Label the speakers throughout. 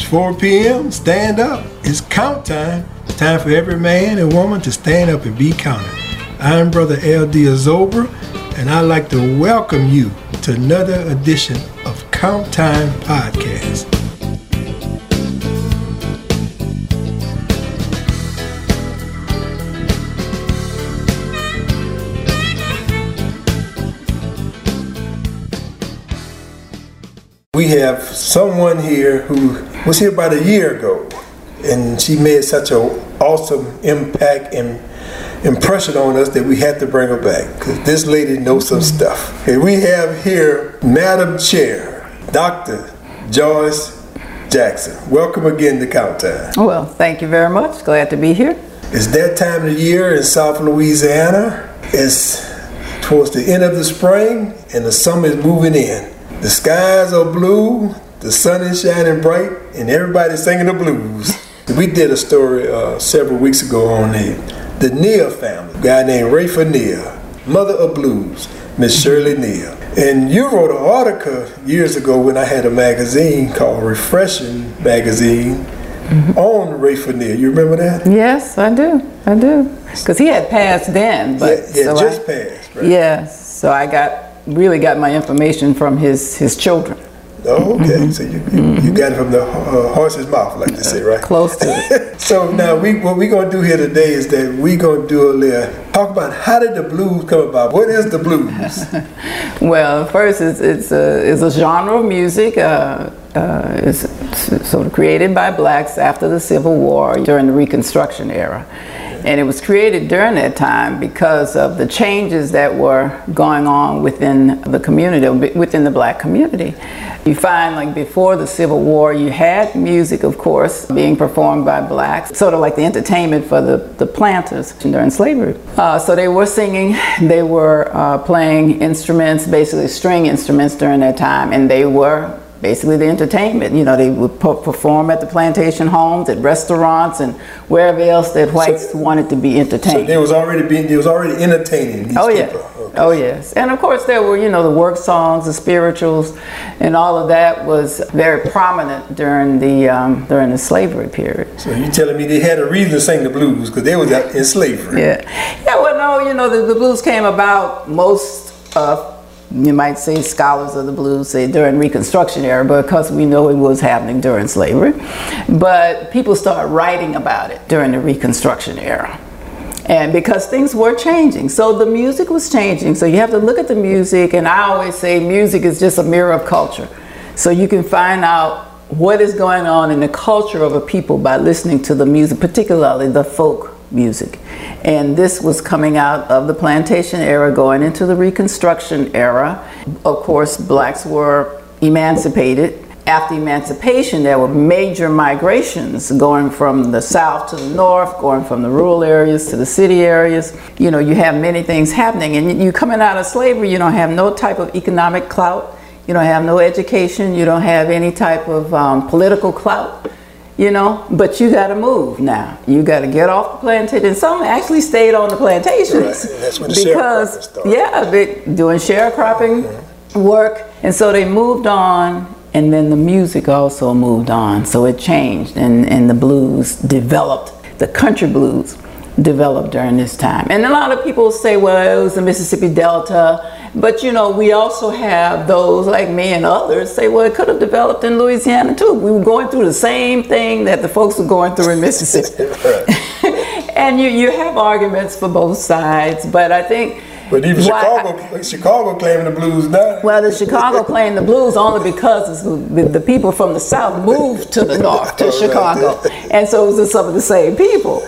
Speaker 1: It's 4 p.m. Stand up. It's count time. Time for every man and woman to stand up and be counted. I'm Brother L.D. Azobra, and I'd like to welcome you to another edition of Count Time Podcast. We have someone here who was here about a year ago, and she made such an awesome impact and impression on us that we had to bring her back because this lady knows some mm-hmm. stuff. And we have here Madam Chair, Dr. Joyce Jackson. Welcome again to Count Time.
Speaker 2: Well, thank you very much. Glad to be here.
Speaker 1: It's that time of the year in South Louisiana. It's towards the end of the spring, and the summer is moving in. The skies are blue, the sun is shining bright, and everybody's singing the blues. We did a story uh, several weeks ago on the, the Neal family, a guy named Rafer Neal, mother of blues, Miss Shirley Neal. And you wrote an article years ago when I had a magazine called Refreshing Magazine
Speaker 2: Mm-hmm.
Speaker 1: on Rafer Neal. You remember that?
Speaker 2: Yes, I do. I do. Because he had passed then, but
Speaker 1: yeah, yeah
Speaker 2: so
Speaker 1: just
Speaker 2: I,
Speaker 1: passed. Right?
Speaker 2: Yes, so I got really got my information from his his children.
Speaker 1: Oh, okay.
Speaker 2: Mm-hmm.
Speaker 1: So you, you, you got it from the uh, horse's mouth, like they say, right?
Speaker 2: Close to it.
Speaker 1: so now we what we're gonna do here today is that we're gonna do a little talk about how did the blues come about? What is the blues?
Speaker 2: well, first it's it's a it's a genre of music. Uh, uh, it's sort of created by blacks after the Civil War during the Reconstruction era. And it was created during that time because of the changes that were going on within the community, within the black community. You find, like before the Civil War, you had music, of course, being performed by blacks, sort of like the entertainment for the, the planters during slavery. Uh, so they were singing, they were uh, playing instruments, basically string instruments during that time, and they were basically the entertainment. You know, they would perform at the plantation homes, at restaurants, and wherever else that whites so, wanted to be entertained.
Speaker 1: So there was already being, there was already entertaining.
Speaker 2: oh
Speaker 1: yeah,
Speaker 2: okay. oh yes, and of course there were you know the work songs, the spirituals, and all of that was very prominent during the um, during the slavery period.
Speaker 1: So you telling me they had a reason to sing the blues because they was in slavery?
Speaker 2: Yeah, yeah. Well, no, you know the, the blues came about most. Uh, you might say scholars of the blues say during reconstruction era because we know it was happening during slavery. But people started writing about it during the reconstruction era. And because things were changing. So the music was changing. So you have to look at the music and i always say music is just a mirror of culture. So you can find out what is going on in the culture of a people by listening to the music particularly the folk music. And this was coming out of the plantation era, going into the Reconstruction era. Of course, blacks were emancipated. After emancipation, there were major migrations going from the south to the north, going from the rural areas to the city areas. You know, you have many things happening. And you're coming out of slavery, you don't have no type of economic clout. You don't have no education. You don't have any type of um, political clout you know but you got to move now you got to get off the plantation some actually stayed on the plantations
Speaker 1: right. that's when the
Speaker 2: because yeah they doing sharecropping mm-hmm. work and so they moved on and then the music also moved on so it changed and, and the blues developed the country blues developed during this time and a lot of people say well it was the mississippi delta but you know, we also have those like me and others say, well, it could have developed in Louisiana too. We were going through the same thing that the folks were going through in Mississippi. and you, you have arguments for both sides, but I think
Speaker 1: but even Chicago, Chicago claiming the blues now.
Speaker 2: Well, the Chicago claim the blues only because the, the, people from the south moved to the north to Chicago, and so it was some of the same people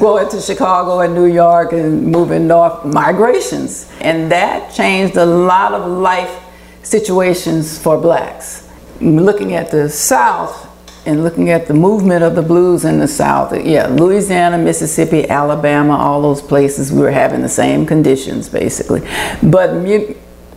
Speaker 2: going to Chicago and New York and moving north, migrations, and that changed a lot of life situations for blacks. Looking at the South, and looking at the movement of the blues in the South, yeah, Louisiana, Mississippi, Alabama, all those places, we were having the same conditions basically. But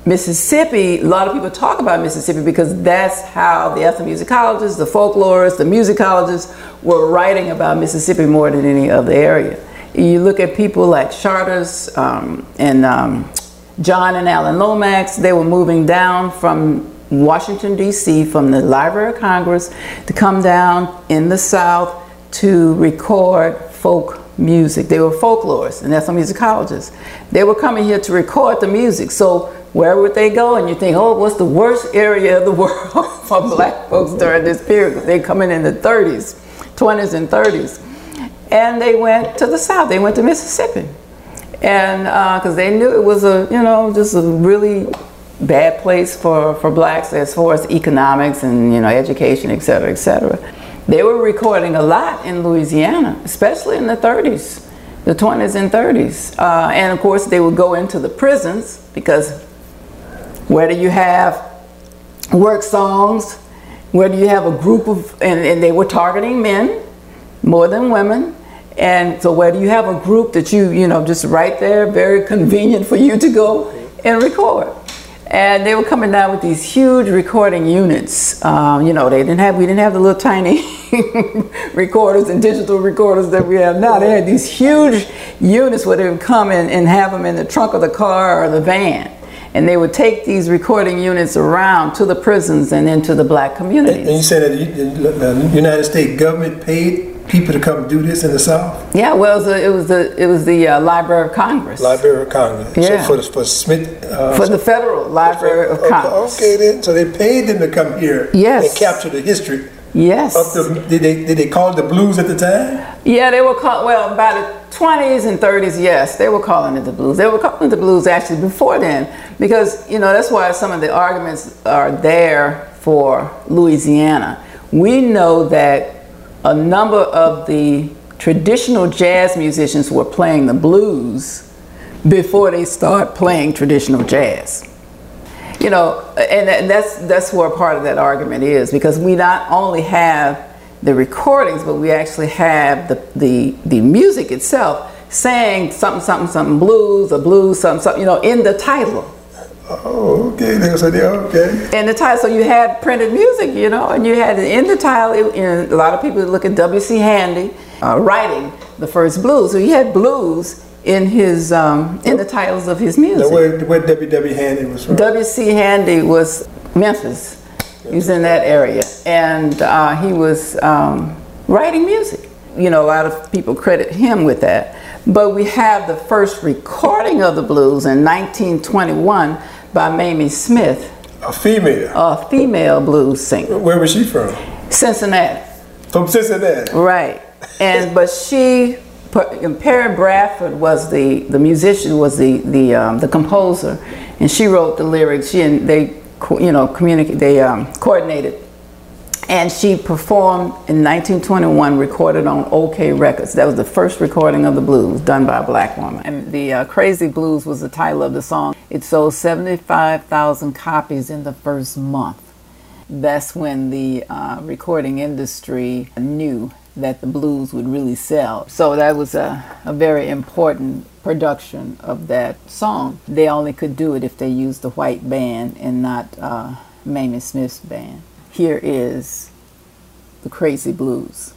Speaker 2: Mississippi, a lot of people talk about Mississippi because that's how the ethnomusicologists, the folklorists, the musicologists were writing about Mississippi more than any other area. You look at people like Charters um, and um, John and Alan Lomax, they were moving down from Washington, D.C., from the Library of Congress to come down in the South to record folk music. They were folklorists and that's not musicologists. They were coming here to record the music. So where would they go? And you think, oh, what's the worst area of the world for black folks during this period? They come in in the 30s, 20s and 30s. And they went to the South. They went to Mississippi. And because uh, they knew it was a, you know, just a really bad place for, for blacks as far as economics and, you know, education, et cetera, et cetera. They were recording a lot in Louisiana, especially in the 30s, the 20s and 30s. Uh, and of course, they would go into the prisons because where do you have work songs? Where do you have a group of, and, and they were targeting men more than women. And so where do you have a group that you, you know, just right there, very convenient for you to go and record. And they were coming down with these huge recording units. Um, you know, they didn't have, we didn't have the little tiny recorders and digital recorders that we have now. They had these huge units where they would come in and have them in the trunk of the car or the van. And they would take these recording units around to the prisons and into the black communities.
Speaker 1: And you said that the United States government paid people to come do this in the South?
Speaker 2: Yeah, well, it was, a, it was the it was the uh, Library of Congress.
Speaker 1: Library of Congress.
Speaker 2: Yeah.
Speaker 1: So for the, for Smith.
Speaker 2: Uh, for the Federal Library of Congress.
Speaker 1: Okay, then. So they paid them to come here.
Speaker 2: Yes.
Speaker 1: And capture the history.
Speaker 2: Yes.
Speaker 1: Of the, did they did they call it the blues at the time?
Speaker 2: Yeah, they were called. Well, by the 20s and 30s, yes, they were calling it the blues. They were calling it the blues actually before then, because you know that's why some of the arguments are there for Louisiana. We know that a number of the traditional jazz musicians were playing the blues before they start playing traditional jazz. You know, and, that's that's where part of that argument is because we not only have the recordings, but we actually have the the, the music itself saying something something something blues, a blues something something you know in the title.
Speaker 1: Oh, okay. They said, yeah, okay.
Speaker 2: And the title, so you had printed music, you know, and you had in the title. And a lot of people look at W.C. Handy uh, writing the first blues. So he had blues in his um, in the titles of his music.
Speaker 1: Now where, where W.W. Handy was from?
Speaker 2: W.C. Handy was Memphis. He was in that area, and uh, he was um, writing music. You know, a lot of people credit him with that. But we have the first recording of the blues in 1921 by Mamie Smith.
Speaker 1: A female?
Speaker 2: A female blues singer.
Speaker 1: Where was she from?
Speaker 2: Cincinnati.
Speaker 1: From Cincinnati?
Speaker 2: Right. And, but she, Perry Bradford was the, the musician, was the, the, um, the composer, and she wrote the lyrics. She and they, you know, communicate, they um, coordinated and she performed in 1921, recorded on Okeh Records. That was the first recording of the blues done by a black woman. And the uh, Crazy Blues was the title of the song. It sold 75,000 copies in the first month. That's when the uh, recording industry knew that the blues would really sell. So that was a, a very important production of that song. They only could do it if they used the white band and not uh, Mamie Smith's band here is the Crazy Blues.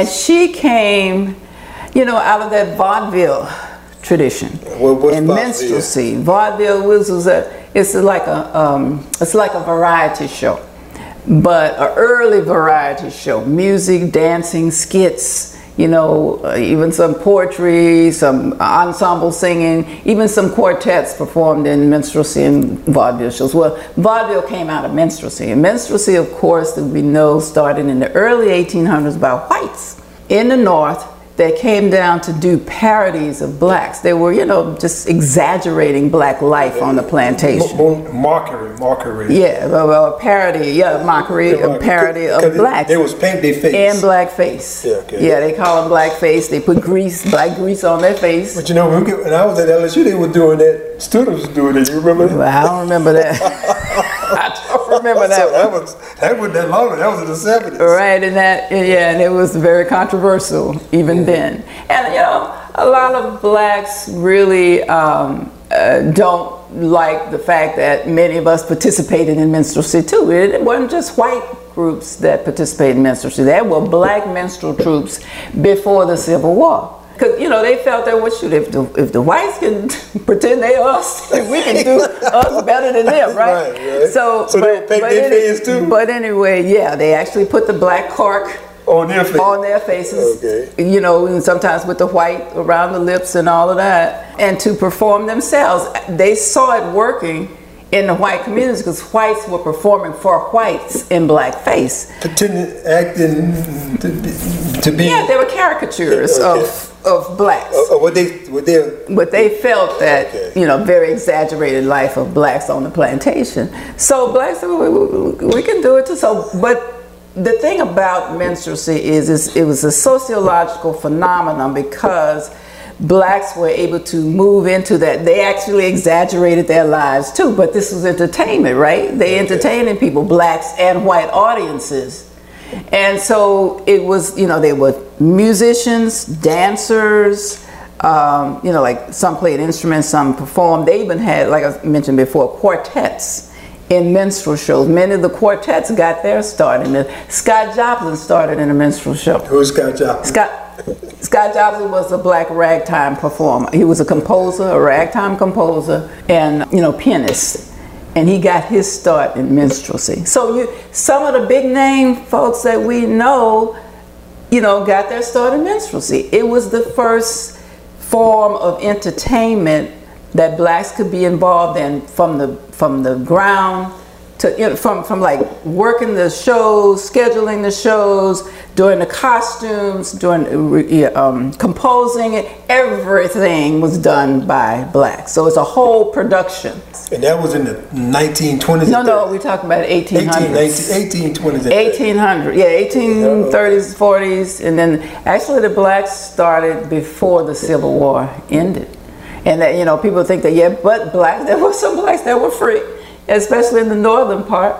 Speaker 2: And she came, you know, out of that vaudeville tradition
Speaker 1: What-
Speaker 2: and minstrelsy. Vaudeville was, was a it's like a um, it's like a variety show, but an early variety show: music, dancing, skits. You know, uh, even some poetry, some ensemble singing, even some quartets performed in minstrelsy and vaudeville shows. Well, vaudeville came out of minstrelsy, and minstrelsy, of course, that we know started in the early 1800s by whites in the North that came down to do parodies of blacks. They were, you know, just exaggerating black life on the plantation.
Speaker 1: Mo- Mockery, mockery.
Speaker 2: Yeah, well, a parody, yeah, mockery, a parody of
Speaker 1: Because
Speaker 2: blacks.
Speaker 1: They was paint their face.
Speaker 2: in blackface.
Speaker 1: Yeah, okay.
Speaker 2: Yeah, they call them blackface. They put grease, black grease on their face.
Speaker 1: But you know, when, when I was at LSU, they were doing that. Students was doing it. You remember that?
Speaker 2: Well, I don't remember that. I remember that.
Speaker 1: So that was that wasn't that long. That was in the seventies.
Speaker 2: Right, and that yeah, and it was very controversial even then. And you know, a lot of blacks really um, uh, don't like the fact that many of us participated in minstrelsy too. It wasn't just white groups that participated in minstrelsy. There were black minstrel troops before the Civil War. Cause you know they felt that what shoot if the if the whites can pretend they us, we can do us better than them, right?
Speaker 1: Right, right.
Speaker 2: So,
Speaker 1: So they would paint their
Speaker 2: any-
Speaker 1: face, too?
Speaker 2: But anyway, yeah, they actually put the black cork
Speaker 1: On their face.
Speaker 2: on their faces.
Speaker 1: Okay.
Speaker 2: You know, and sometimes with the white around the lips and all of that, and to perform themselves. They saw it working in the white communities because whites were performing for whites in blackface.
Speaker 1: Pretending, acting to be, to be
Speaker 2: Yeah, they were caricatures
Speaker 1: Okay.
Speaker 2: of of blacks.
Speaker 1: uh, what they what they
Speaker 2: But they felt that,
Speaker 1: Okay.
Speaker 2: you know, very exaggerated life of blacks on the plantation. So blacks, we, we, we can do it too. So, but the thing about minstrelsy is, is it was a sociological phenomenon because blacks were able to move into that. They actually exaggerated their lives too, but this was entertainment, right? They entertaining people, blacks and white audiences. And so it was, you know, they were musicians, dancers, um, you know, like some played instruments, some performed. They even had, like I mentioned before, quartets in minstrel shows. Many of the quartets got their start in it. Scott Joplin started in a minstrel show.
Speaker 1: who's Scott Joplin?
Speaker 2: Scott Scott Joplin was a black ragtime performer. He was a composer, a ragtime composer, and you know pianist. And he got his start in minstrelsy. So you, some of the big name folks that we know, you know, got their start in minstrelsy. It was the first form of entertainment that blacks could be involved in from the from the ground to you know, from from like working the shows, scheduling the shows, doing the costumes, doing um, composing it. Everything was done by blacks. So it's a whole production.
Speaker 1: And that was in the 1920s.
Speaker 2: No, no, we're talking about
Speaker 1: 18,
Speaker 2: 1800s.
Speaker 1: 19, 1820s. and 30s.
Speaker 2: 1800, yeah, 1830s, 40s, and then actually the blacks started before the Civil War ended. And that, you know, people think that, yeah, but blacks, there were some blacks that were free, especially in the northern part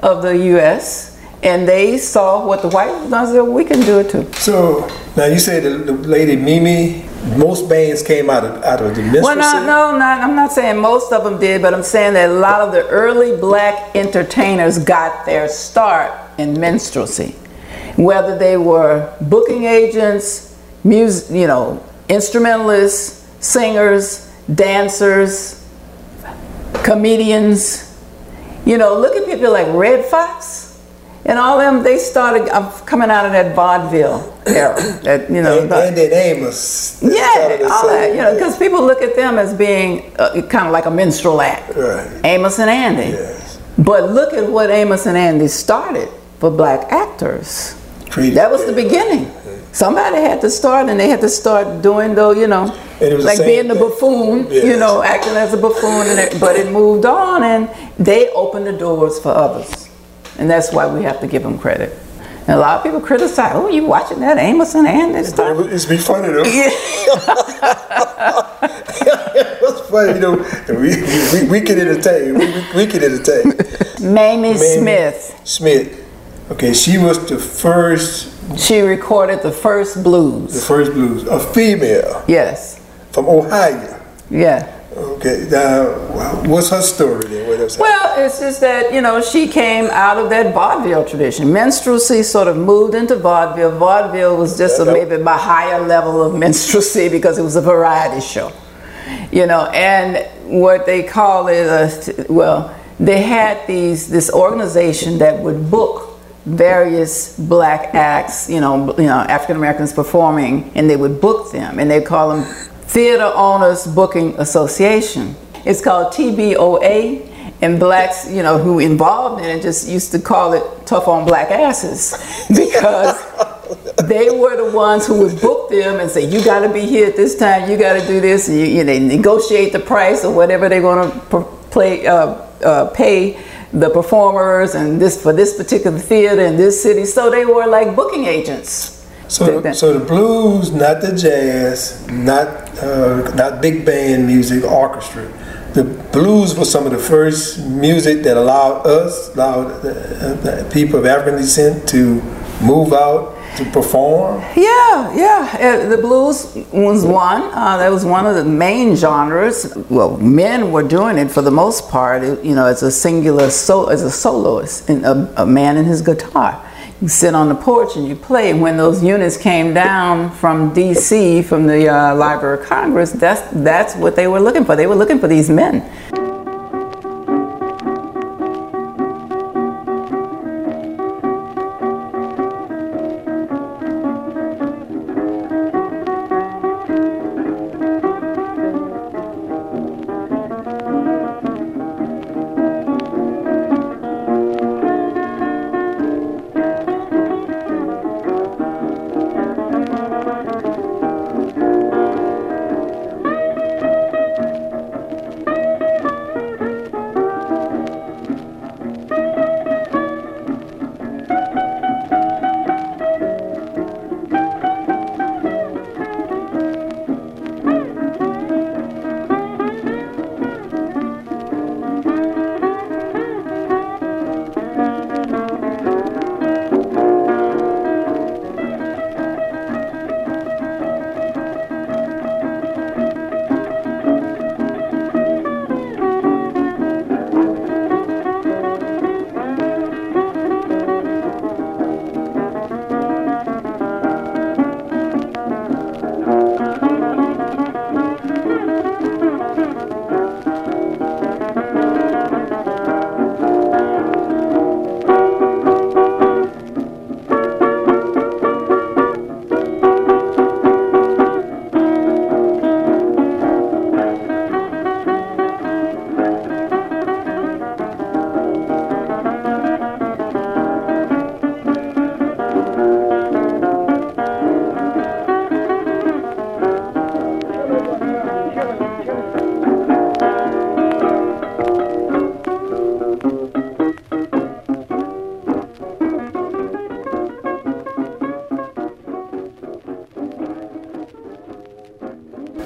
Speaker 2: of the U.S. And they saw what the whites done, and said, we can do it too.
Speaker 1: So now you say the, the lady Mimi. Most bands came out of out of the minstrelsy.
Speaker 2: Well, no, no, not, I'm not saying most of them did, but I'm saying that a lot of the early black entertainers got their start in minstrelsy. Whether they were booking agents, music, you know, instrumentalists, singers, dancers, comedians. You know, look at people like Redd Foxx and all them. They started uh, coming out of that vaudeville era. That you know,
Speaker 1: And,
Speaker 2: the-
Speaker 1: and Amos.
Speaker 2: Yeah,
Speaker 1: kind of the
Speaker 2: all that, you know, because people look at them as being uh, kind of like a minstrel act.
Speaker 1: Right.
Speaker 2: Amos and Andy.
Speaker 1: Yes.
Speaker 2: But look at what Amos and Andy started for black actors.
Speaker 1: Treated-
Speaker 2: That was the beginning. Somebody had to start, and they had to start doing though, you know,
Speaker 1: And it was the
Speaker 2: like being the buffoon,
Speaker 1: Yes.
Speaker 2: you know, acting as a buffoon. And it, but it moved on, and they opened the doors for others, and that's why we have to give them credit. And a lot of people criticize, "Oh, you watching that Amos and Andy stuff?"
Speaker 1: It used to be funny though.
Speaker 2: Yeah.
Speaker 1: it was funny, you know. We, we, we can entertain. We, we, we can entertain.
Speaker 2: Mamie
Speaker 1: Mamie
Speaker 2: Smith.
Speaker 1: Smith. Okay, she was the first,
Speaker 2: She recorded the first blues.
Speaker 1: the first blues, a female.
Speaker 2: Yes.
Speaker 1: From Ohio.
Speaker 2: Yeah.
Speaker 1: Okay, uh, now what's her story then? What else?
Speaker 2: Well, it's just that, you know, she came out of that vaudeville tradition. Minstrelsy sort of moved into vaudeville. Vaudeville was just a, maybe a higher level of minstrelsy because it was a variety show. You know, and what they call it, uh, a, well, they had these this organization that would book various black acts, you know, you know, African Americans performing, and they would book them, and they call them Theater Owners Booking Association. It's called TBOA, and blacks, you know, who involved in it just used to call it tough on black asses because they were the ones who would book them and say, you got to be here at this time, you got to do this, and you, you know, negotiate the price or whatever they're going to play, uh, uh, pay the performers and this for this particular theater in this city. So they were like booking agents.
Speaker 1: So, the, so the blues, not the jazz, not uh, not big band music, orchestra. The blues was some of the first music that allowed us, allowed the, the people of African descent to move out to perform?
Speaker 2: Yeah, yeah. Uh, the blues was one. Uh, that was one of the main genres. Well, men were doing it for the most part. You know, as a singular, so as a soloist, and a, a man and his guitar. You sit on the porch and you play. When those units came down from D.C. from the uh, Library of Congress, that's that's what they were looking for. They were looking for these men.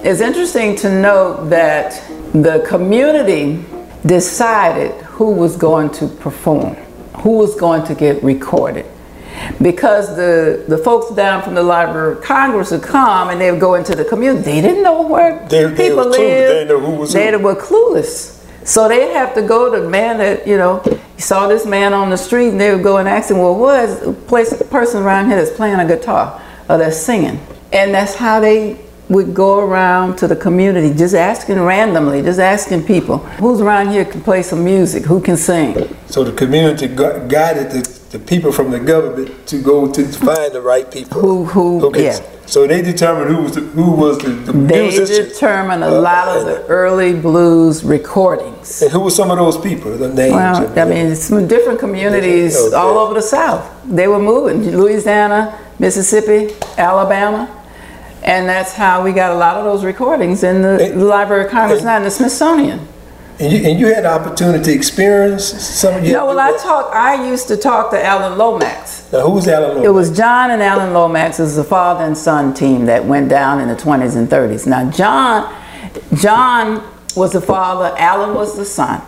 Speaker 2: It's interesting to note that the community decided who was going to perform, who was going to get recorded. Because the, the folks down from the Library of Congress would come and they would go into the community. They didn't know where
Speaker 1: they, they
Speaker 2: people lived.
Speaker 1: They didn't know who was
Speaker 2: They
Speaker 1: who.
Speaker 2: were clueless. So they'd have to go to the man that, you know, you saw this man on the street and they would go and ask him, well, what is a place, person around here that's playing a guitar or that's singing? And that's how they would go around to the community just asking randomly, just asking people, who's around here can play some music, who can sing.
Speaker 1: So the community gu- guided the, the people from the government to go to find the right people.
Speaker 2: Who, who,
Speaker 1: Okay,
Speaker 2: yeah.
Speaker 1: so they determined who was the, who was the, the
Speaker 2: They
Speaker 1: musician.
Speaker 2: determined a
Speaker 1: Uh,
Speaker 2: lot of the early blues recordings.
Speaker 1: And who were some of those people? The names.
Speaker 2: Well, I mean, some different communities
Speaker 1: Okay.
Speaker 2: all over the South. They were moving, Louisiana, Mississippi, Alabama. And that's how we got a lot of those recordings in the
Speaker 1: And-
Speaker 2: Library of Congress, not in the Smithsonian.
Speaker 1: and you, and you had the opportunity to experience some of you.
Speaker 2: No, well, I talk. I used to talk to Alan Lomax.
Speaker 1: Now, who was Alan Lomax?
Speaker 2: It was John and Alan Lomax. It was a father and son team that went down in the 20s and 30s. Now, John, John was the father. Alan was the son.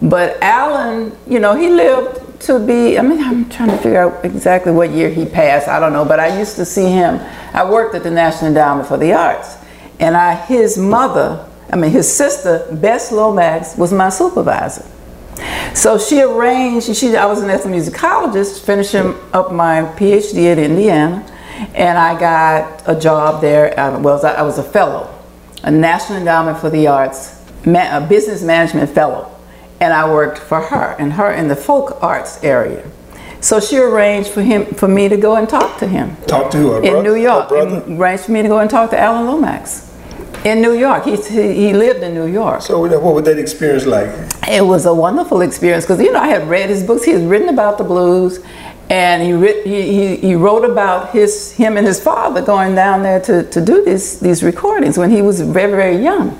Speaker 2: But Alan, you know, he lived to be. I mean, I'm trying to figure out exactly what year he passed. I don't know. But I used to see him. I worked at the National Endowment for the Arts, and I, his mother, I mean his sister, Bess Lomax, was my supervisor. So she arranged. She, I was an ethnomusicologist, finishing up my PhD at Indiana, and I got a job there. uh, Well, I was a fellow, a National Endowment for the Arts, a business management fellow, and I worked for her and her in the folk arts area. So she arranged for him, for me to go and talk to him
Speaker 1: Talk to who? Her
Speaker 2: in New York. arranged for me to go and talk to Alan Lomax in New York. He, he, lived in New York.
Speaker 1: So what what was that experience like?
Speaker 2: It was a wonderful experience because you know I had read his books. He had written about the blues, and he writ, he, he, he wrote about his him and his father going down there to, to do these these recordings when he was very very young.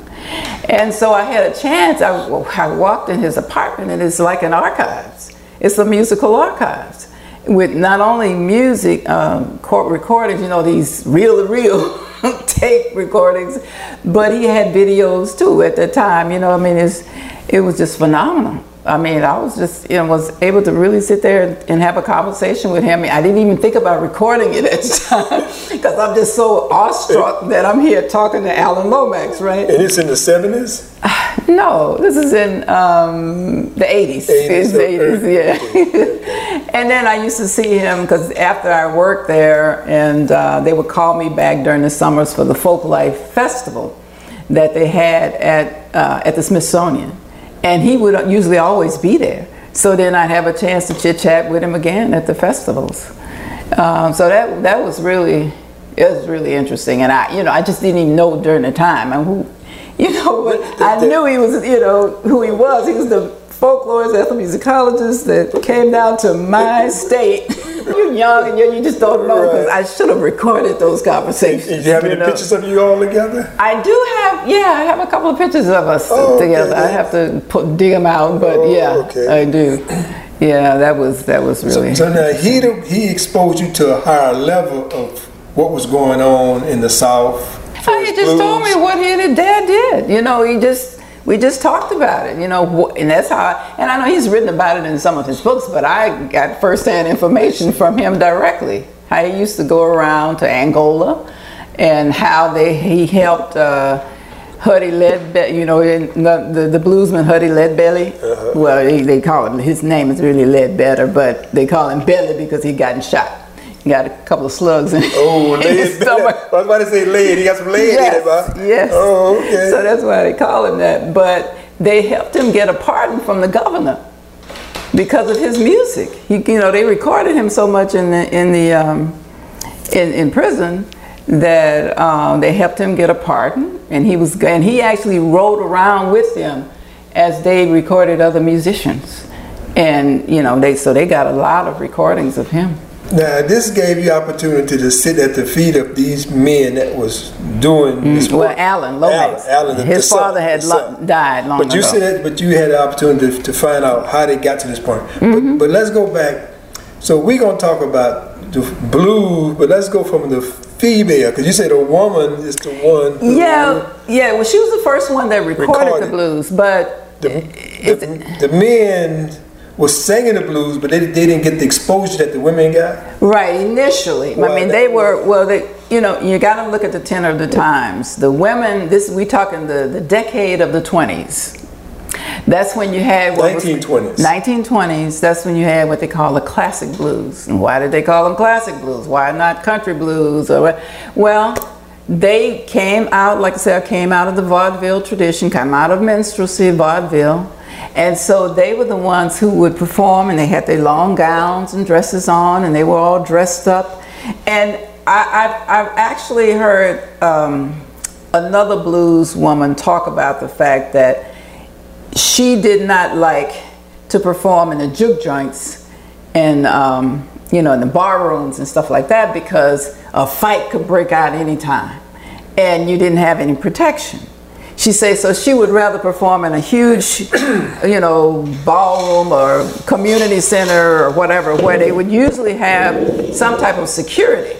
Speaker 2: And so I had a chance. I, I walked in his apartment, and it's like an archives. It's a musical archives with not only music um, court recordings, you know, these reel to reel tape recordings, but he had videos too at the time. You know, I mean, it's, it was just phenomenal. I mean, I was just, you know, was able to really sit there and, have a conversation with him. I didn't even think about recording it at the time because I'm just so awestruck that I'm here talking to Alan Lomax, right?
Speaker 1: And it's in the seventies.
Speaker 2: No, this is in um, the 80s.
Speaker 1: 80s,
Speaker 2: It's the 80s, yeah. and then I used to see him because after I worked there, and uh, they would call me back during the summers for the Folk Life Festival that they had at, uh, at the Smithsonian. And he would usually always be there. So then I'd have a chance to chit chat with him again at the festivals. Um, so that, that was really, it was really interesting. And I, you know, I just didn't even know during the time. And who, you know, I knew he was, you know, who he was. He was the folklorist, ethnomusicologist that came down to my state. You're young and you, you just don't know because I should have recorded those conversations.
Speaker 1: Did you have any
Speaker 2: know.
Speaker 1: pictures of you all together?
Speaker 2: I do have, yeah, I have a couple of pictures of us
Speaker 1: Oh, okay,
Speaker 2: together. I have to put, dig them out, but
Speaker 1: Oh,
Speaker 2: yeah,
Speaker 1: okay.
Speaker 2: I do. Yeah, that was that was really.
Speaker 1: So now he he exposed you to a higher level of what was going on in the South.
Speaker 2: Oh, he just told me what he and his dad did. You know, he just we just talked about it. You know, and that's how. I, and I know he's written about it in some of his books, but I got firsthand information from him directly. How he used to go around to Angola, and how they he helped. Uh, Huddie Ledbelly, you know, in the, the, the bluesman Huddie Ledbelly. Well, he, they call him, his name is really Ledbetter, but they call him Belly because he gotten shot. Got a couple of slugs in,
Speaker 1: Oh,
Speaker 2: his
Speaker 1: I
Speaker 2: stomach.
Speaker 1: was about to say lead. He got some lead in it, huh?
Speaker 2: yes.
Speaker 1: Oh, okay.
Speaker 2: So that's why they call him that. But they helped him get a pardon from the governor because of his music. He, you know, they recorded him so much in the in the um, in, in prison that um, they helped him get a pardon, and he was and he actually rode around with them as they recorded other musicians, and you know they so they got a lot of recordings of him.
Speaker 1: Now this gave you opportunity to sit at the feet of these men that was doing this
Speaker 2: Mm, Well. Alan Lomax,
Speaker 1: Alan, Alan, the-
Speaker 2: his
Speaker 1: the son,
Speaker 2: father had
Speaker 1: the
Speaker 2: lo- died long ago.
Speaker 1: But you
Speaker 2: ago.
Speaker 1: said, but you had the opportunity to, to find out how they got to this point.
Speaker 2: Mm-hmm.
Speaker 1: But, but let's go back. So we're gonna talk about the blues, but let's go from the female because you said a woman is the one. who-
Speaker 2: Yeah, yeah. Well, she was the first one that recorded,
Speaker 1: Recorded.
Speaker 2: the blues, but
Speaker 1: The, the, the men was singing the blues, but they, they didn't get the exposure that the women got.
Speaker 2: right initially.
Speaker 1: Well,
Speaker 2: I mean, they were well. They, you know, you got to look at the tenor of the times. The women. This we talking the the decade of the twenties. That's when you had what was-
Speaker 1: 1920s.
Speaker 2: 1920s. That's when you had what they call the classic blues. And why did they call them classic blues? Why not country blues? Or what? well, they came out, like I said, I came out of the vaudeville tradition, came out of minstrelsy, vaudeville. And so they were the ones who would perform, and they had their long gowns and dresses on, and they were all dressed up. And I, I've, I've actually heard um, another blues woman talk about the fact that she did not like to perform in the juke joints and um, you know in the bar rooms and stuff like that because a fight could break out anytime and you didn't have any protection she says so she would rather perform in a huge you know ballroom or community center or whatever where they would usually have some type of security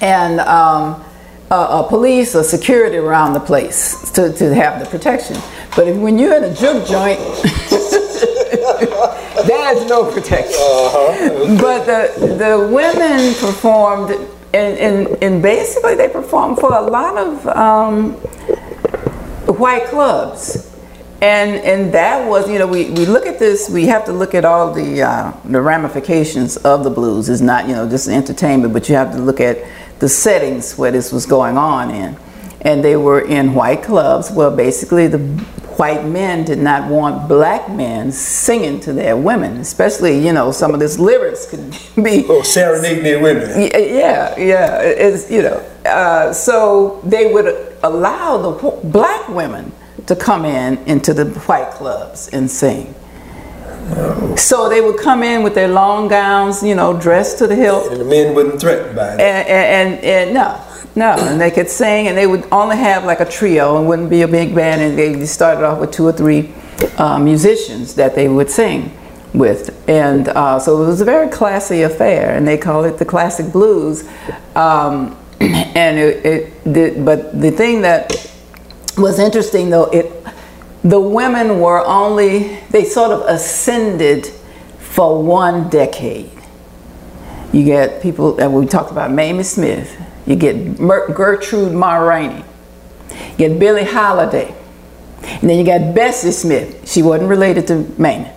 Speaker 2: and um, a, a police or security around the place to, to have the protection. But if, when you're in a juke joint, there's no protection. But the, the women performed and, and, and basically they performed for a lot of um, white clubs. And, and that was, you know, we, we look at this, we have to look at all the, uh, the ramifications of the blues. It's not, you know, just entertainment, but you have to look at the settings where this was going on in. And they were in white clubs Well, basically the white men did not want black men singing to their women, especially, you know, some of this lyrics could be.
Speaker 1: Oh, serenading their women.
Speaker 2: Yeah, yeah, it's, you know. Uh, so they would allow the black women to come in into the white clubs and sing. So they would come in with their long gowns, you know, dressed to the hilt,
Speaker 1: And the men wouldn't threaten by it.
Speaker 2: and, and, and, and no, no, and they could sing, and they would only have like a trio, and wouldn't be a big band, and they started off with two or three uh, musicians that they would sing with, and uh, so it was a very classy affair, and they call it the classic blues, um, and it, it did, but the thing that was interesting though, it the women were only they sort of ascended for one decade. You get people that we talked about, Mamie Smith. You get Gertrude Ma Rainey. You get Billie Holiday. And then you got Bessie Smith. She wasn't related to Mamie.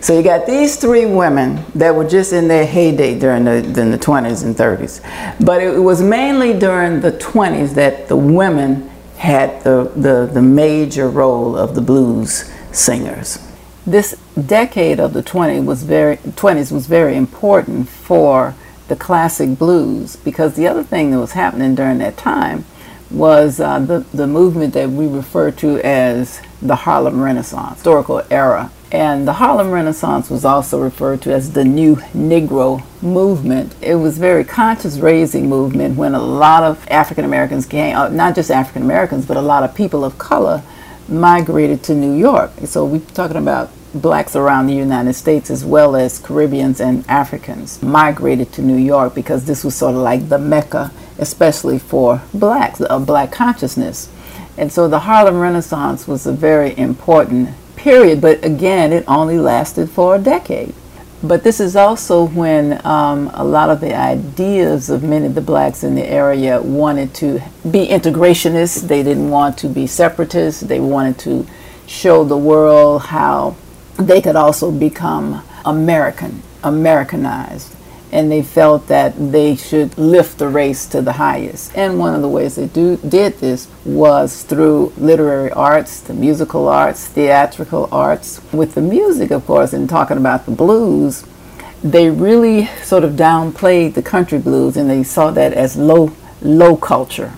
Speaker 2: So you got these three women that were just in their heyday during the, during the 20s and 30s. But it was mainly during the 20s that the women had the, the, the major role of the blues singers. This decade of the 20s was very, 20s was very important for the classic blues because the other thing that was happening during that time was uh, the, the movement that we refer to as the Harlem Renaissance, historical era. And the Harlem Renaissance was also referred to as the New Negro Movement. It was very conscious raising movement when a lot of African Americans came, uh, not just African Americans, but a lot of people of color migrated to New York. So we're talking about blacks around the United States as well as Caribbeans and Africans migrated to New York because this was sort of like the mecca, especially for blacks, of black consciousness. And so the Harlem Renaissance was a very important period, but again, it only lasted for a decade. But this is also when um, a lot of the ideas of many of the blacks in the area wanted to be integrationists. They didn't want to be separatists. They wanted to show the world how they could also become American, Americanized. And they felt that they should lift the race to the highest. And one of the ways they do, did this was through literary arts, the musical arts, theatrical arts. With the music, of course, and talking about the blues, they really sort of downplayed the country blues and they saw that as low, low culture.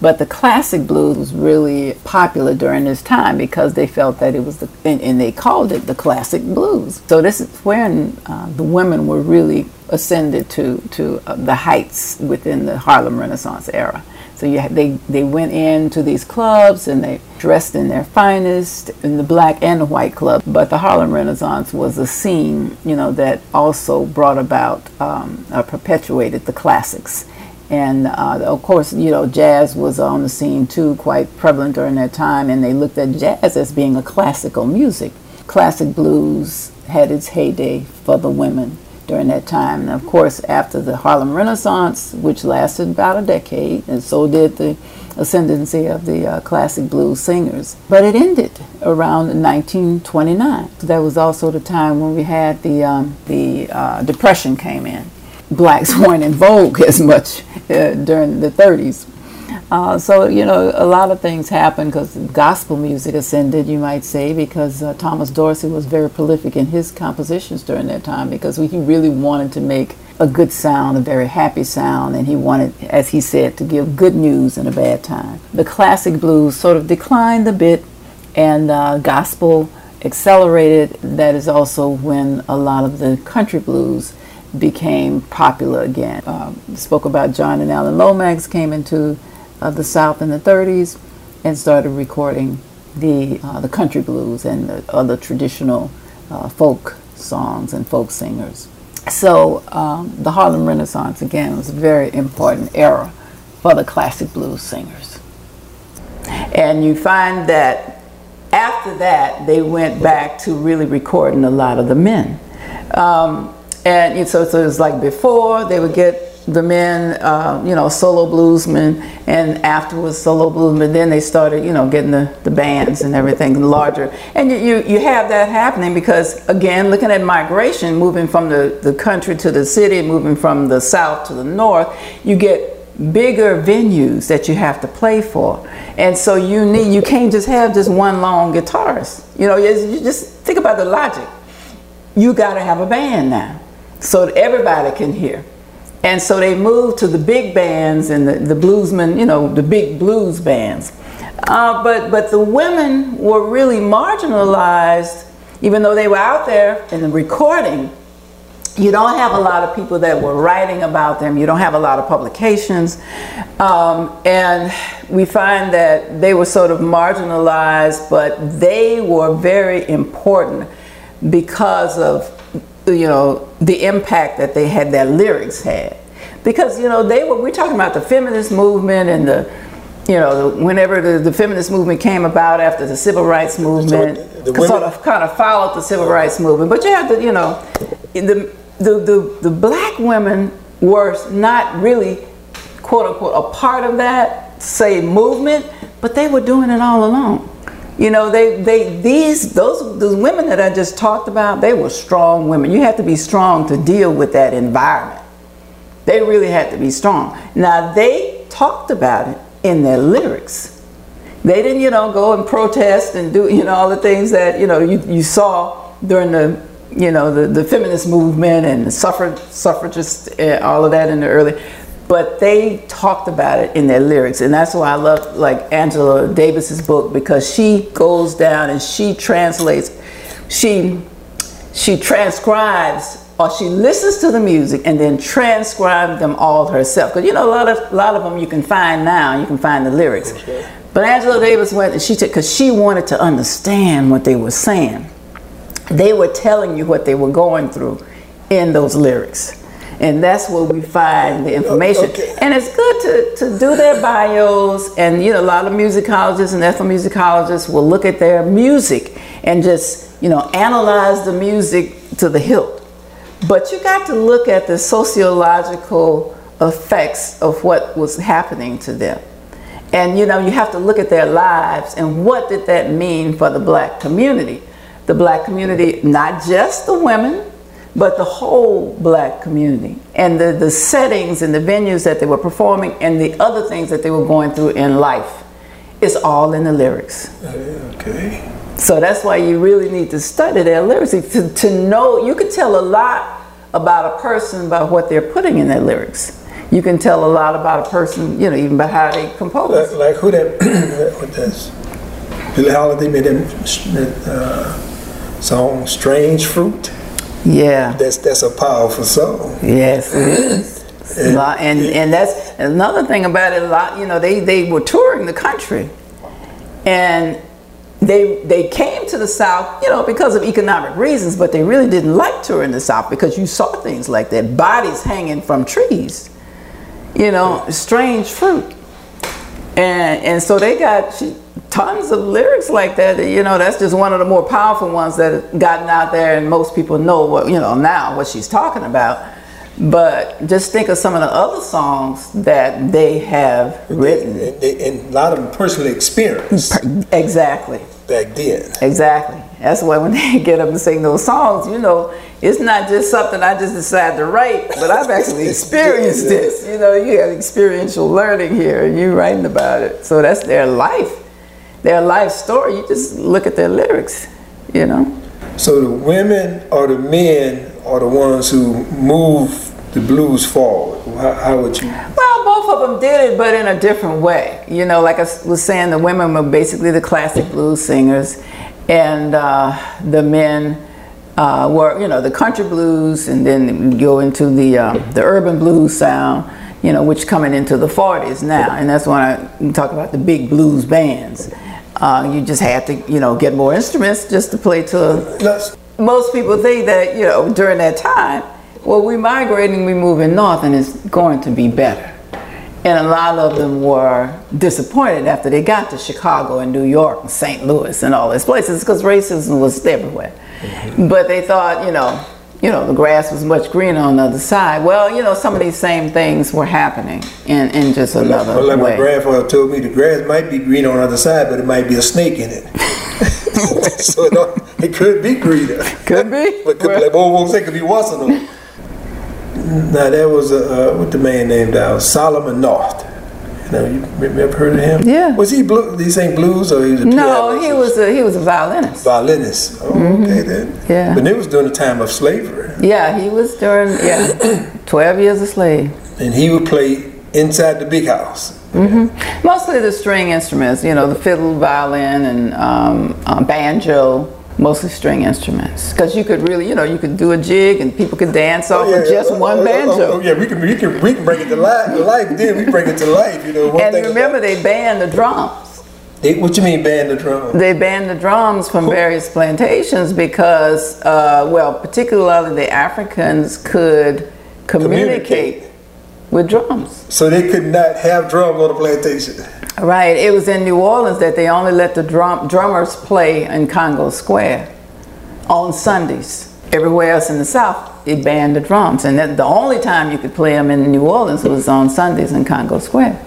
Speaker 2: But the classic blues was really popular during this time because they felt that it was the, and, and they called it the classic blues. So this is when uh, the women were really ascended to to uh, the heights within the Harlem Renaissance era. So you they they went into these clubs and they dressed in their finest in the black and the white club. But the Harlem Renaissance was a scene, you know, that also brought about um, uh, perpetuated the classics. And uh, of course, you know, jazz was on the scene too, quite prevalent during that time, and they looked at jazz as being a classical music. Classic blues had its heyday for the women during that time. And of course, after the Harlem Renaissance, which lasted about a decade, and so did the ascendancy of the uh, classic blues singers. But it ended around 1929. That was also the time when we had the, um, the uh, Depression came in blacks weren't in vogue as much uh, during the 30s. Uh, so, you know, a lot of things happened because gospel music ascended, you might say, because uh, Thomas Dorsey was very prolific in his compositions during that time because he really wanted to make a good sound, a very happy sound, and he wanted, as he said, to give good news in a bad time. The classic blues sort of declined a bit, and uh, gospel accelerated. That is also when a lot of the country blues became popular again. Um, spoke about John and Alan Lomax came into uh, the South in the 30s and started recording the uh, the country blues and the other traditional uh, folk songs and folk singers. So um, the Harlem Renaissance again was a very important era for the classic blues singers. And you find that after that they went back to really recording a lot of the men. Um, and so, it was like before they would get the men, uh, you know, solo bluesmen, and afterwards solo bluesmen. Then they started, you know, getting the, the bands and everything larger. And you, you, you have that happening because, again, looking at migration, moving from the, the country to the city, moving from the south to the north, you get bigger venues that you have to play for. And so you need, you can't just have just one long guitarist. You know, you just think about the logic. You got to have a band now so that everybody can hear. And so they moved to the big bands and the, the bluesmen, you know, the big blues bands. Uh, but, but the women were really marginalized, even though they were out there in the recording. You don't have a lot of people that were writing about them. You don't have a lot of publications. Um, and we find that they were sort of marginalized, but they were very important because of you know the impact that they had their lyrics had. Because you know they were we're talking about the feminist movement and the you know the, whenever the, the feminist movement came about after the civil rights movement
Speaker 1: women-
Speaker 2: sort of kind of followed the civil rights movement. But you have to you know the the, the, the black women were not really quote unquote a part of that say movement but they were doing it all alone you know they they these those those women that i just talked about they were strong women. You have to be strong to deal with that environment. They really had to be strong. Now they talked about it in their lyrics. They didn't you know go and protest and do you know all the things that you know you, you saw during the you know the, the feminist movement and the suffrage suffragists uh, all of that in the early but they talked about it in their lyrics and that's why i love like angela davis's book because she goes down and she translates she she transcribes or she listens to the music and then transcribes them all herself. Because you know a lot of a lot of them you can find now you can find the lyrics. But angela davis went and she took because she wanted to understand what they were saying. They were telling you what they were going through in those lyrics. And that's where we find the information.
Speaker 1: Okay.
Speaker 2: And it's good to, to do their bios. And, you know, a lot of musicologists and ethnomusicologists will look at their music and just, you know, analyze the music to the hilt. But you got to look at the sociological effects of what was happening to them. And you know, you have to look at their lives and what did that mean for the black community? The black community, not just the women, but the whole black community and the, the settings and the venues that they were performing and the other things that they were going through in life. It's all in the lyrics.
Speaker 1: Okay.
Speaker 2: So that's why you really need to study their lyrics to, to know. You can tell a lot about a person by what they're putting in their lyrics. You can tell a lot about a person, you know, even by how they compose.
Speaker 1: Like, like who that? what that's Billie Holiday made that, that uh, song "Strange Fruit."
Speaker 2: Yeah.
Speaker 1: That's that's a powerful song.
Speaker 2: Yes, it is. It's a lot- and and that's another thing about it. A lot, you know, they they were touring the country, and they they came to the South, you know, because of economic reasons. But they really didn't like touring the South because you saw things like that, bodies hanging from trees, you know, strange fruit, and and so they got she, tons of lyrics like that. You know, that's just one of the more powerful ones that gotten out there, and most people know what you know now what she's talking about. But just think of some of the other songs that they have written.
Speaker 1: And, they, and a lot of them personally experienced
Speaker 2: Exactly,
Speaker 1: back then.
Speaker 2: exactly. That's why when they get up and sing those songs, you know, it's not just something I just decided to write, but I've actually experienced this. You know, you have experiential learning here, and you're writing about it. So that's their life, their life story. You just look at their lyrics, you know.
Speaker 1: So the women or the men are the ones who move the blues forward. How, how would you?
Speaker 2: Well, both of them did it, but in a different way. You know, like I was saying, the women were basically the classic blues singers, and uh, the men uh, were, you know, the country blues, and then go into the uh, the urban blues sound. You know, which coming into the 40s now, and that's when I talk about the big blues bands. Uh, you just had to, you know, get more instruments just to play to
Speaker 1: Let's,
Speaker 2: most people think that you know during that time well we're migrating we're moving north and it's going to be better. And a lot of them were disappointed after they got to chicago and new york and st louis and all these places because racism was everywhere. But they thought you know you know, the grass was much greener on the other side. Well, you know, some of these same things were happening in, in just another
Speaker 1: Well, like my grandfather told me, the grass might be green on the other side, but it might be a snake in it. so it, it could be greener.
Speaker 2: Could be.
Speaker 1: But could, be like old folks say, could be worse than them. Now that was uh, uh, what the man named out Solomon North. Know, you maybe ever heard of him?
Speaker 2: Yeah.
Speaker 1: Was he blue? Did he blues or he was a
Speaker 2: No,
Speaker 1: pianist
Speaker 2: he was a, he was a violinist.
Speaker 1: violinist? Oh, okay then.
Speaker 2: Yeah.
Speaker 1: But it was during the time of slavery,
Speaker 2: Yeah, he was during yeah, twelve years a slave.
Speaker 1: and he would play inside the big house.
Speaker 2: Mostly the string instruments, you know, the fiddle, violin, and um, uh, banjo. Mostly string instruments, because you could really, you know, you could do a jig and people could dance off with just
Speaker 1: oh,
Speaker 2: one
Speaker 1: oh, oh,
Speaker 2: banjo.
Speaker 1: Oh, yeah, we can, we can we can bring it to life. To life then we bring it to life. You know. One
Speaker 2: And
Speaker 1: thing
Speaker 2: remember,
Speaker 1: about-
Speaker 2: they banned the drums.
Speaker 1: They, what you mean band the drums?
Speaker 2: They banned the drums from various plantations because, uh, well, particularly the Africans could communicate,
Speaker 1: Communicate.
Speaker 2: with drums.
Speaker 1: So they could not have drums on the plantation.
Speaker 2: Right. It was in New Orleans that they only let the drum drummers play in Congo Square on Sundays. Everywhere else in the South, it banned the drums, and that the only time you could play them in New Orleans was on Sundays in Congo Square.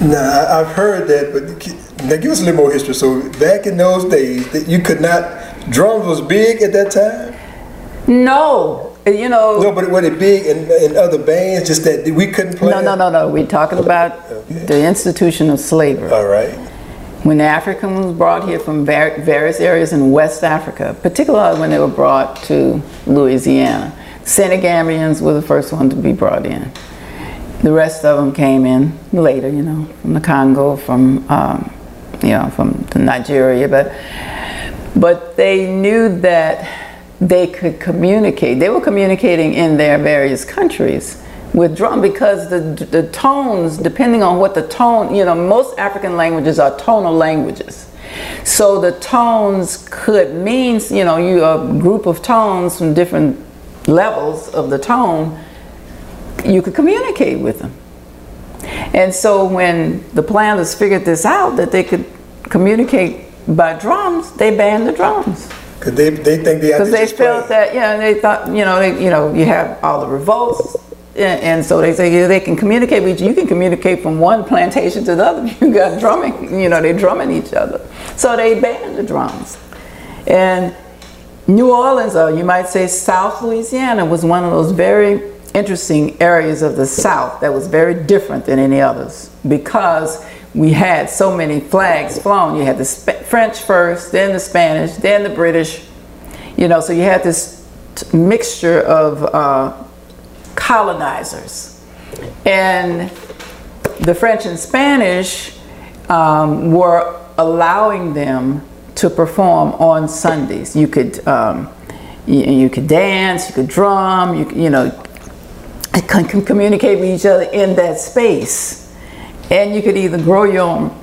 Speaker 1: Now I've heard that, but now give us a little more history. So back in those days, that you could not. Drums was big at that time.
Speaker 2: No, you know.
Speaker 1: No, but were they big in, in other bands? Just that we couldn't play.
Speaker 2: No, no, no, no. We're talking about
Speaker 1: Okay.
Speaker 2: the institution of slavery.
Speaker 1: All right.
Speaker 2: When Africans African was brought here from var- various areas in West Africa, particularly when they were brought to Louisiana, Senegambians were the first one to be brought in. The rest of them came in later, you know, from the Congo, from um, you know, from the Nigeria, but but they knew that they could communicate. They were communicating in their various countries with drum because the the tones, depending on what the tone, you know, most African languages are tonal languages. So the tones could mean, you know, you a group of tones from different levels of the tone, you could communicate with them. And so when the planners figured this out, that they could communicate by drums, they banned the drums.
Speaker 1: Cause they they think they
Speaker 2: Because they felt that, yeah, they thought, you know, they, you know, you have all the revolts. And, and so they say yeah, they can communicate with you. You can communicate from one plantation to the other. You got drumming, you know, they drumming each other. So they banned the drums. And New Orleans, or you might say South Louisiana, was one of those very interesting areas of the South that was very different than any others because we had so many flags flown. You had the Sp- French first, then the Spanish, then the British. You know, so you had this t- mixture of uh, colonizers. And the French and Spanish um, were allowing them to perform on Sundays. You could um, you, you could dance, you could drum, you you know, can communicate with each other in that space. And you could either grow your own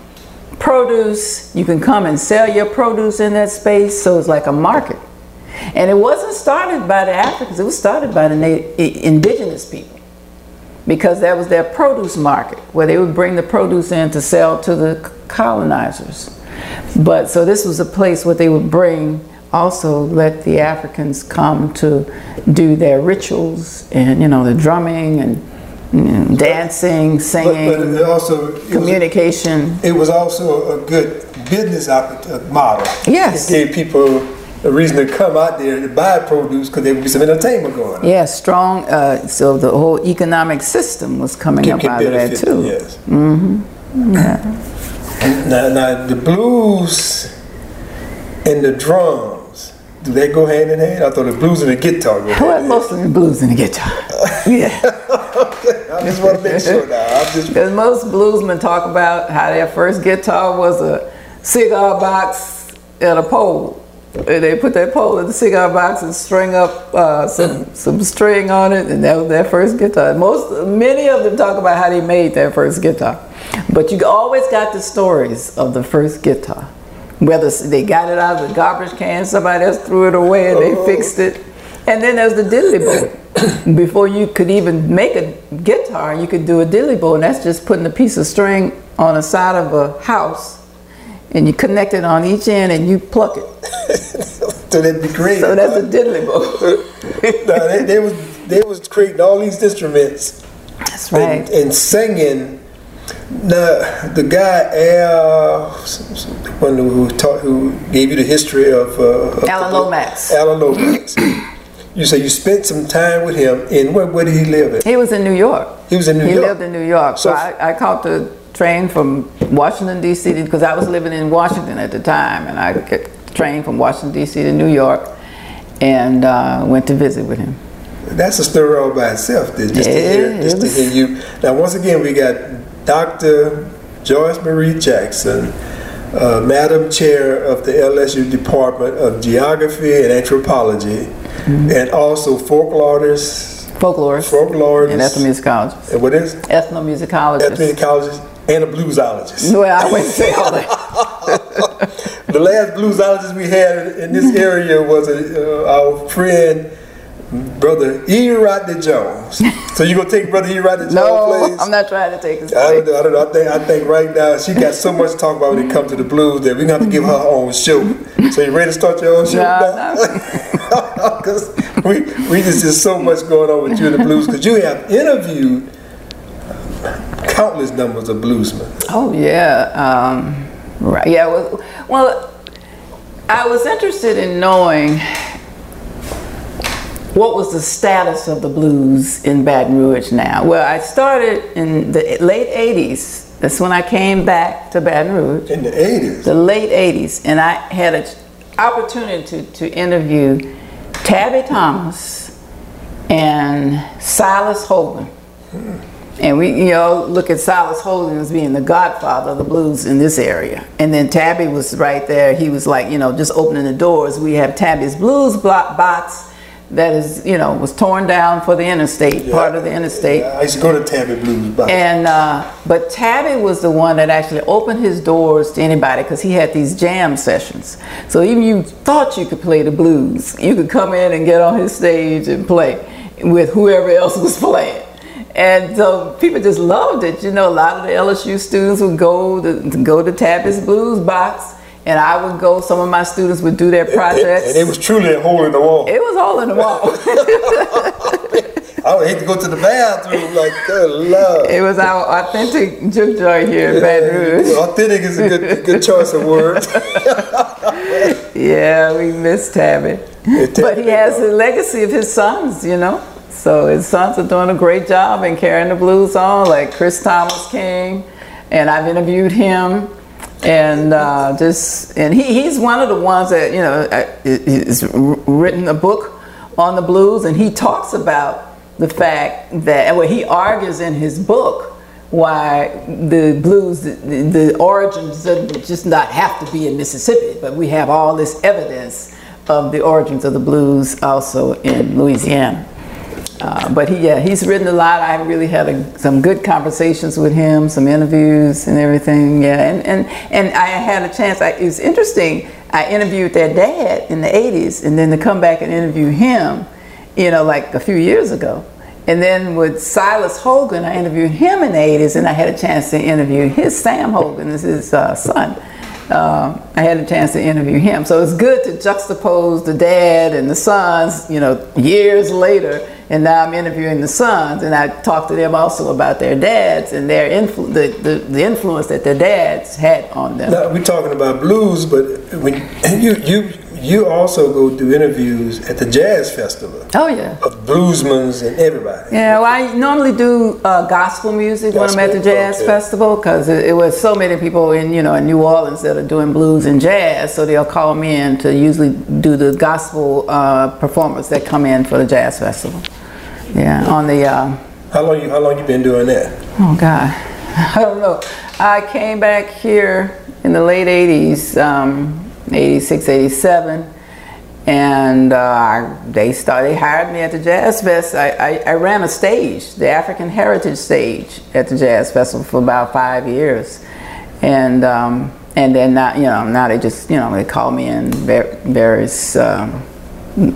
Speaker 2: produce, you can come and sell your produce in that space. So it's like a market. And it wasn't started by the Africans, it was started by the native, indigenous people because that was their produce market where they would bring the produce in to sell to the colonizers. But so this was a place where they would bring also let the Africans come to do their rituals and you know the drumming and mm, dancing, singing,
Speaker 1: but it also it was,
Speaker 2: communication.
Speaker 1: it was also a good business uh, model.
Speaker 2: Yes.
Speaker 1: It gave people a reason to come out there to buy produce because there would be some entertainment going on.
Speaker 2: Yeah, strong. Uh, so the whole economic system was coming
Speaker 1: Can-
Speaker 2: up
Speaker 1: can
Speaker 2: out of that too.
Speaker 1: Yes. Mm-hmm.
Speaker 2: Yeah.
Speaker 1: Now, now the blues and the drums, do they go hand in hand? I thought the blues and the guitar go hand
Speaker 2: Well,
Speaker 1: in hand.
Speaker 2: mostly the blues and the guitar. Yeah.
Speaker 1: I just want to make sure now.
Speaker 2: Because most bluesmen talk about how their first guitar was a cigar box and a pole. And they put that pole in the cigar box and string up uh, some some string on it, and that was their first guitar. Most many of them talk about how they made their first guitar, but you always got the stories of the first guitar. Whether they got it out of the garbage can, somebody else threw it away, and they fixed it. And then there's the diddley bow. Before you could even make a guitar, you could do a bow, and that's just putting a piece of string on the side of a house, and you connect it on each end, and you pluck it.
Speaker 1: so that'd be great.
Speaker 2: So that's a diddly bow.
Speaker 1: no, they, they was they was creating all these instruments
Speaker 2: That's
Speaker 1: and,
Speaker 2: right.
Speaker 1: and singing. Now the guy Al, one who taught, who gave you the history of, uh, of
Speaker 2: Alan Lomax.
Speaker 1: Alan Lomax. you say you spent some time with him. In where, where did he live at?
Speaker 2: He was in New York.
Speaker 1: He was in New
Speaker 2: he
Speaker 1: York.
Speaker 2: He lived in New York. So,
Speaker 1: So-
Speaker 2: I, I caught the train from Washington D.C. because I was living in Washington at the time, and I get the train from Washington D.C. to New York, and uh, went to visit with him.
Speaker 1: That's a story all by itself. Just to hear, just to hear you. Now, once again, we got Dr. Joyce Marie Jackson, uh, Madam Chair of the LSU Department of Geography and Anthropology,
Speaker 2: Mm-hmm.
Speaker 1: and also folklorist,
Speaker 2: Folklorist
Speaker 1: folklorist,
Speaker 2: and ethnomusicologist.
Speaker 1: and what is it?
Speaker 2: Ethnomusicologist.
Speaker 1: ethnomusicologist and a bluesologist.
Speaker 2: Well, I wouldn't say all that.
Speaker 1: The last bluesologist we had in this area was a, uh, our friend, Brother E. Rodney Jones. So you gonna take Brother E. Rodney Jones'
Speaker 2: No,
Speaker 1: place?
Speaker 2: I'm not trying to take his
Speaker 1: I don't know. I don't know. I think, I think right now she got so much to talk about when it comes to the blues that we're gonna have to give her her own show. So you ready to start your own show?
Speaker 2: No,
Speaker 1: now? Because we we just there's so much going on with you in the blues. Because you have interviewed countless numbers of bluesmen.
Speaker 2: Oh yeah, um, right. Yeah. Well, well, I was interested in knowing what was the status of the blues in Baton Rouge now. Well, I started in the late '80s. That's when I came back to Baton Rouge.
Speaker 1: In the 80s.
Speaker 2: the late 80s, and I had an opportunity to, to interview Tabby Thomas and Silas Hogan. And we, you know, look at Silas Hogan as being the godfather of the blues in this area. And then Tabby was right there. He was like, you know, just opening the doors. We have Tabby's Blues block box that is, you know, was torn down for the interstate, part of the interstate.
Speaker 1: I used to go to Tabby Blues Box.
Speaker 2: And uh, but Tabby was the one that actually opened his doors to anybody because he had these jam sessions. So even you thought you could play the blues, you could come in and get on his stage and play with whoever else was playing. And so people just loved it. You know, a lot of the LSU students would go to, to go to Tabby's Blues Box, and I would go. Some of my students would do their projects.
Speaker 1: And it was truly a hole in the wall.
Speaker 2: it was all in the wall.
Speaker 1: I would hate to go to the bathroom like, good lord.
Speaker 2: it was our authentic juke joint here in Baton Rouge.
Speaker 1: Authentic is a good, good choice of words.
Speaker 2: Yeah, we miss Tabby. But he has the legacy of his sons, you know. So his sons are doing a great job in carrying the blues on, like Chris Thomas King, and I've interviewed him, and uh, just and he, he's one of the ones that you know uh, has written a book on the blues, and he talks about the fact that well he argues in his book why the blues, the, the origins doesn't just not have to be in Mississippi, but we have all this evidence of the origins of the blues also in Louisiana. Uh, but he, yeah, he's written a lot. I really had a, some good conversations with him, some interviews and everything. Yeah, and and, and I had a chance. I, it was interesting. I interviewed their dad in the '80s, and then to come back and interview him, you know, like a few years ago. And then with Silas Hogan, I interviewed him in the 80s, and I had a chance to interview his Sam Hogan, this is his uh, son. Um, I had a chance to interview him. So it's good to juxtapose the dad and the sons, you know, years later. And now I'm interviewing the sons, and I talked to them also about their dads and their influ- the, the, the influence that their dads had on them.
Speaker 1: now, we're talking about blues, but when you you you also go do interviews at the jazz festival
Speaker 2: Oh, yeah.
Speaker 1: of bluesmen and everybody.
Speaker 2: Yeah, well, I normally do uh, gospel music when I'm at the jazz
Speaker 1: okay.
Speaker 2: festival because it, it was so many people in you know in New Orleans that are doing blues and jazz, so they'll call me in to usually do the gospel uh, performers that come in for the jazz festival. Yeah, on the uh,
Speaker 1: How long you how long you been doing that?
Speaker 2: oh god, I don't know. I came back here in the late '80s, um, '86, '87 and uh, they started. They hired me at the Jazz Fest. I, I, I ran a stage, the African Heritage Stage, at the Jazz Festival for about five years, and um, and then now you know now they just you know they call me in various um,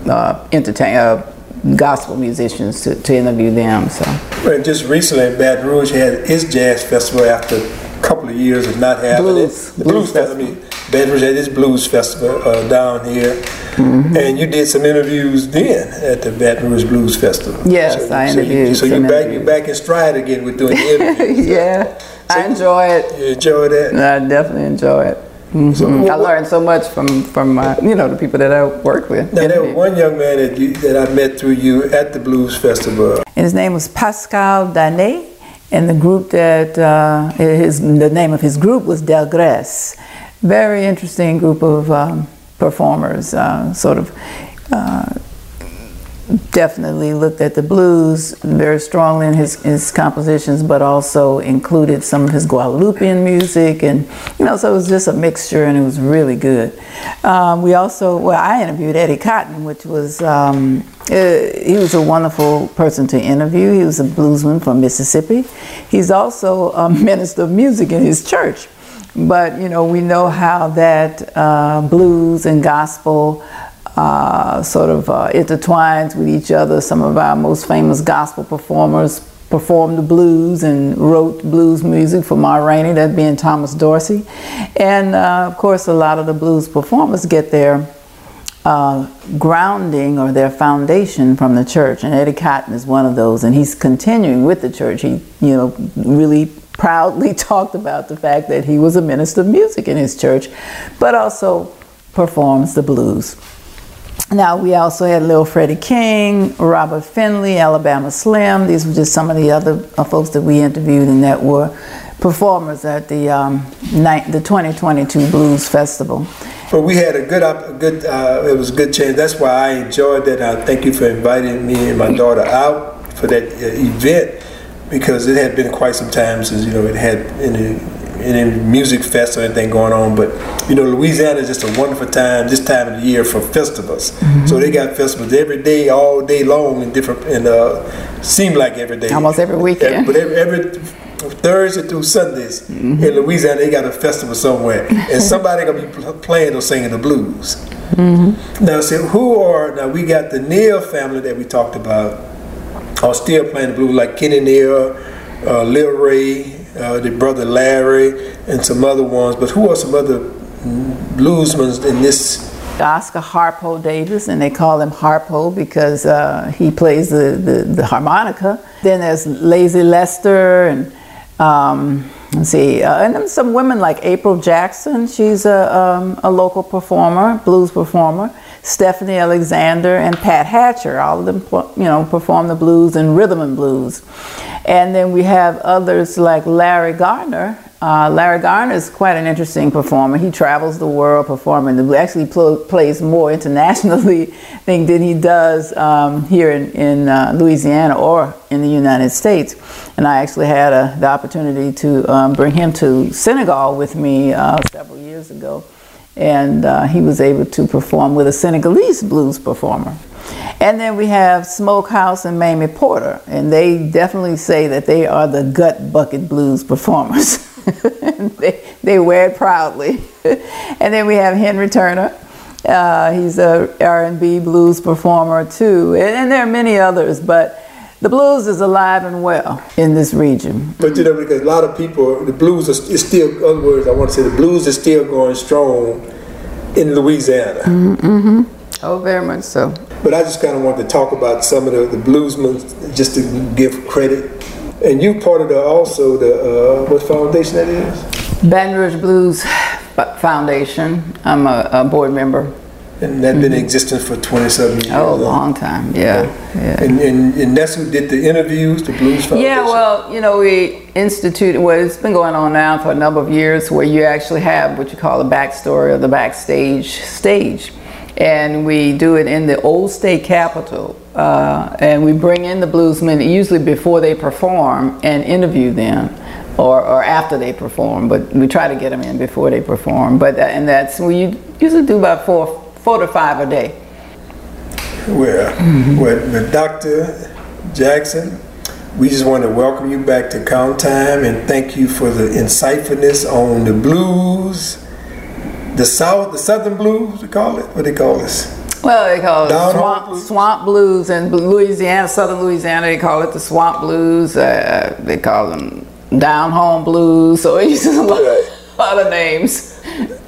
Speaker 2: uh, entertain uh, gospel musicians to, to interview them. So
Speaker 1: Well, just recently, Baton Rouge had its jazz festival after a couple of years of not having
Speaker 2: Blues.
Speaker 1: it. The
Speaker 2: Blues
Speaker 1: blues, festival. I mean, Baton Rouge had this blues festival uh, down here, and you did some interviews then at the Baton Rouge Blues Festival.
Speaker 2: Yes, I
Speaker 1: so you,
Speaker 2: interviewed
Speaker 1: so
Speaker 2: some
Speaker 1: you're back, you're back in stride again with doing the interviews.
Speaker 2: yeah, I enjoy it.
Speaker 1: You enjoy that?
Speaker 2: I definitely enjoy it. Mhm.
Speaker 1: So
Speaker 2: I learned so much from from uh, you know the people that I work with.
Speaker 1: Now there was one young man that you, that I met through you at the Blues Festival.
Speaker 2: And his name was Pascal Danaë, and the group that uh, his the name of his group was Delgrès. Very interesting group of um, performers, uh, sort of. Uh, definitely looked at the blues very strongly in his, his compositions, but also included some of his Guadeloupean music, and you know, so it was just a mixture, and it was really good. Um, we also, well, I interviewed Eddie Cotton, which was um, uh, he was a wonderful person to interview. He was a bluesman from Mississippi. He's also a minister of music in his church. But you know, we know how that uh, blues and gospel uh, sort of uh, intertwines with each other. Some of our most famous gospel performers performed the blues and wrote blues music for Ma Rainey, that being Thomas Dorsey. And uh, of course, a lot of the blues performers get their uh, grounding or their foundation from the church. And Eddie Cotton is one of those, and he's continuing with the church. He, you know, really proudly talked about the fact that he was a minister of music in his church, but also performs the blues. Now, we also had Lil Freddie King, Robert Finley, Alabama Slim. These were just some of the other uh, folks that we interviewed and that were performers at the, um, the 2022 Blues Festival.
Speaker 1: But we had a good, a good. Uh, it was a good chance. That's why I enjoyed that. I thank you for inviting me and my daughter out for that uh, event because it had been quite some time since you know it had any any music fest or anything going on. But you know, Louisiana is just a wonderful time this time of the year for festivals. So they got festivals every day, all day long, in different and uh, seem like every day,
Speaker 2: Almost every weekend.
Speaker 1: But every, every Thursday through Sundays in Louisiana, they got a festival somewhere, and somebody gonna be pl- playing or singing the blues. Now, see who are now? We got the Neal family that we talked about are still playing the blues, like Kenny Neal, uh, Lil Ray, uh, the brother Larry, and some other ones. But who are some other bluesmen in this?
Speaker 2: Oscar Harpo Davis, and they call him Harpo because uh, he plays the, the, the harmonica. Then there's Lazy Lester, and um, let's see, uh, and then some women like April Jackson. She's a, um, a local performer, blues performer. Stephanie Alexander and Pat Hatcher, all of them, you know, perform the blues and rhythm and blues. And then we have others like Larry Gardner. Uh, Larry Garner is quite an interesting performer. He travels the world performing. He actually pl- plays more internationally think, than he does um, here in, in uh, Louisiana or in the United States. And I actually had uh the opportunity to um, bring him to Senegal with me uh, several years ago. And uh, he was able to perform with a Senegalese blues performer. And then we have Smokehouse and Mamie Porter, and they definitely say that they are the gut bucket blues performers. they, they wear it proudly. and then we have Henry Turner. Uh, he's a R&B blues performer too, and, and there are many others. But the blues is alive and well in this region.
Speaker 1: But you know, because a lot of people, the blues is, still. In other words, I want to say the blues is still going strong in Louisiana. Mm-hmm.
Speaker 2: Oh, very much so.
Speaker 1: But I just kind of want to talk about some of the, the bluesmen just to give credit. And you part of the also the uh, what foundation that is,
Speaker 2: Baton Rouge Blues Foundation. I'm a, a board member.
Speaker 1: And that been in existence for twenty seven years.
Speaker 2: Oh, a long time. Yeah, yeah.
Speaker 1: And, and and that's who did the interviews, the Blues Foundation.
Speaker 2: Yeah, well, you know, we instituted, well, it's been going on now for a number of years where you actually have what you call the backstory or the backstage stage. And we do it in the old state capitol. Uh, and we bring in the bluesmen usually before they perform and interview them. Or, or after they perform, but we try to get them in before they perform. But uh, and that's we usually do about four, four to five a day.
Speaker 1: Well, with, with Dr. Jackson, we just want to welcome you back to Count Time and thank you for the insightfulness on the blues, the South, the Southern blues, we call it. What they call this?
Speaker 2: Well, they call it swamp,
Speaker 1: blues?
Speaker 2: swamp blues in Louisiana, southern Louisiana. They call it the swamp blues. Uh, they call them down home blues. So it's a lot,
Speaker 1: Right.
Speaker 2: lot of names.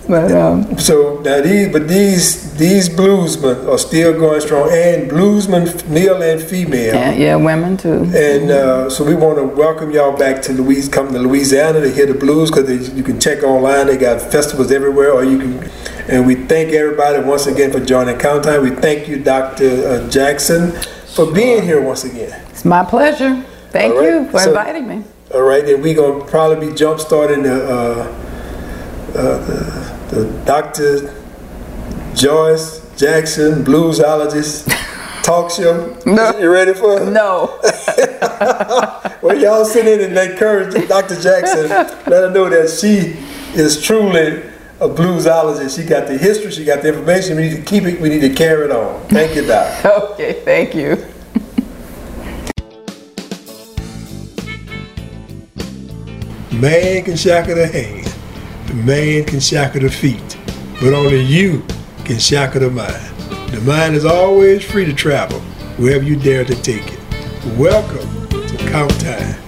Speaker 2: But um,
Speaker 1: So now these, but these these bluesmen are still going strong, and bluesmen, male and female.
Speaker 2: yeah, yeah, women too.
Speaker 1: And uh, so we want to welcome y'all back to Louise, come to Louisiana to hear the blues because you can check online. They got festivals everywhere, or you can. And we thank everybody once again for joining Count Time. We thank you, Dr. uh, Jackson, for being here once again.
Speaker 2: It's my pleasure. Thank
Speaker 1: right,
Speaker 2: you for
Speaker 1: so-
Speaker 2: inviting me.
Speaker 1: All right, and we're gonna probably be jump starting the, uh, uh, the, the Dr. Joyce Jackson bluesologist talk show.
Speaker 2: No.
Speaker 1: You ready for it?
Speaker 2: No,
Speaker 1: Well, y'all sit in and encourage Dr. Jackson. Let her know that she is truly a bluesologist. She got the history, she got the information. We need to keep it. We need to carry it on. Thank you, Doc.
Speaker 2: okay, thank you.
Speaker 1: Man can shackle the hand, man can shackle the feet, but only you can shackle the mind. The mind is always free to travel wherever you dare to take it. Welcome to Count Time.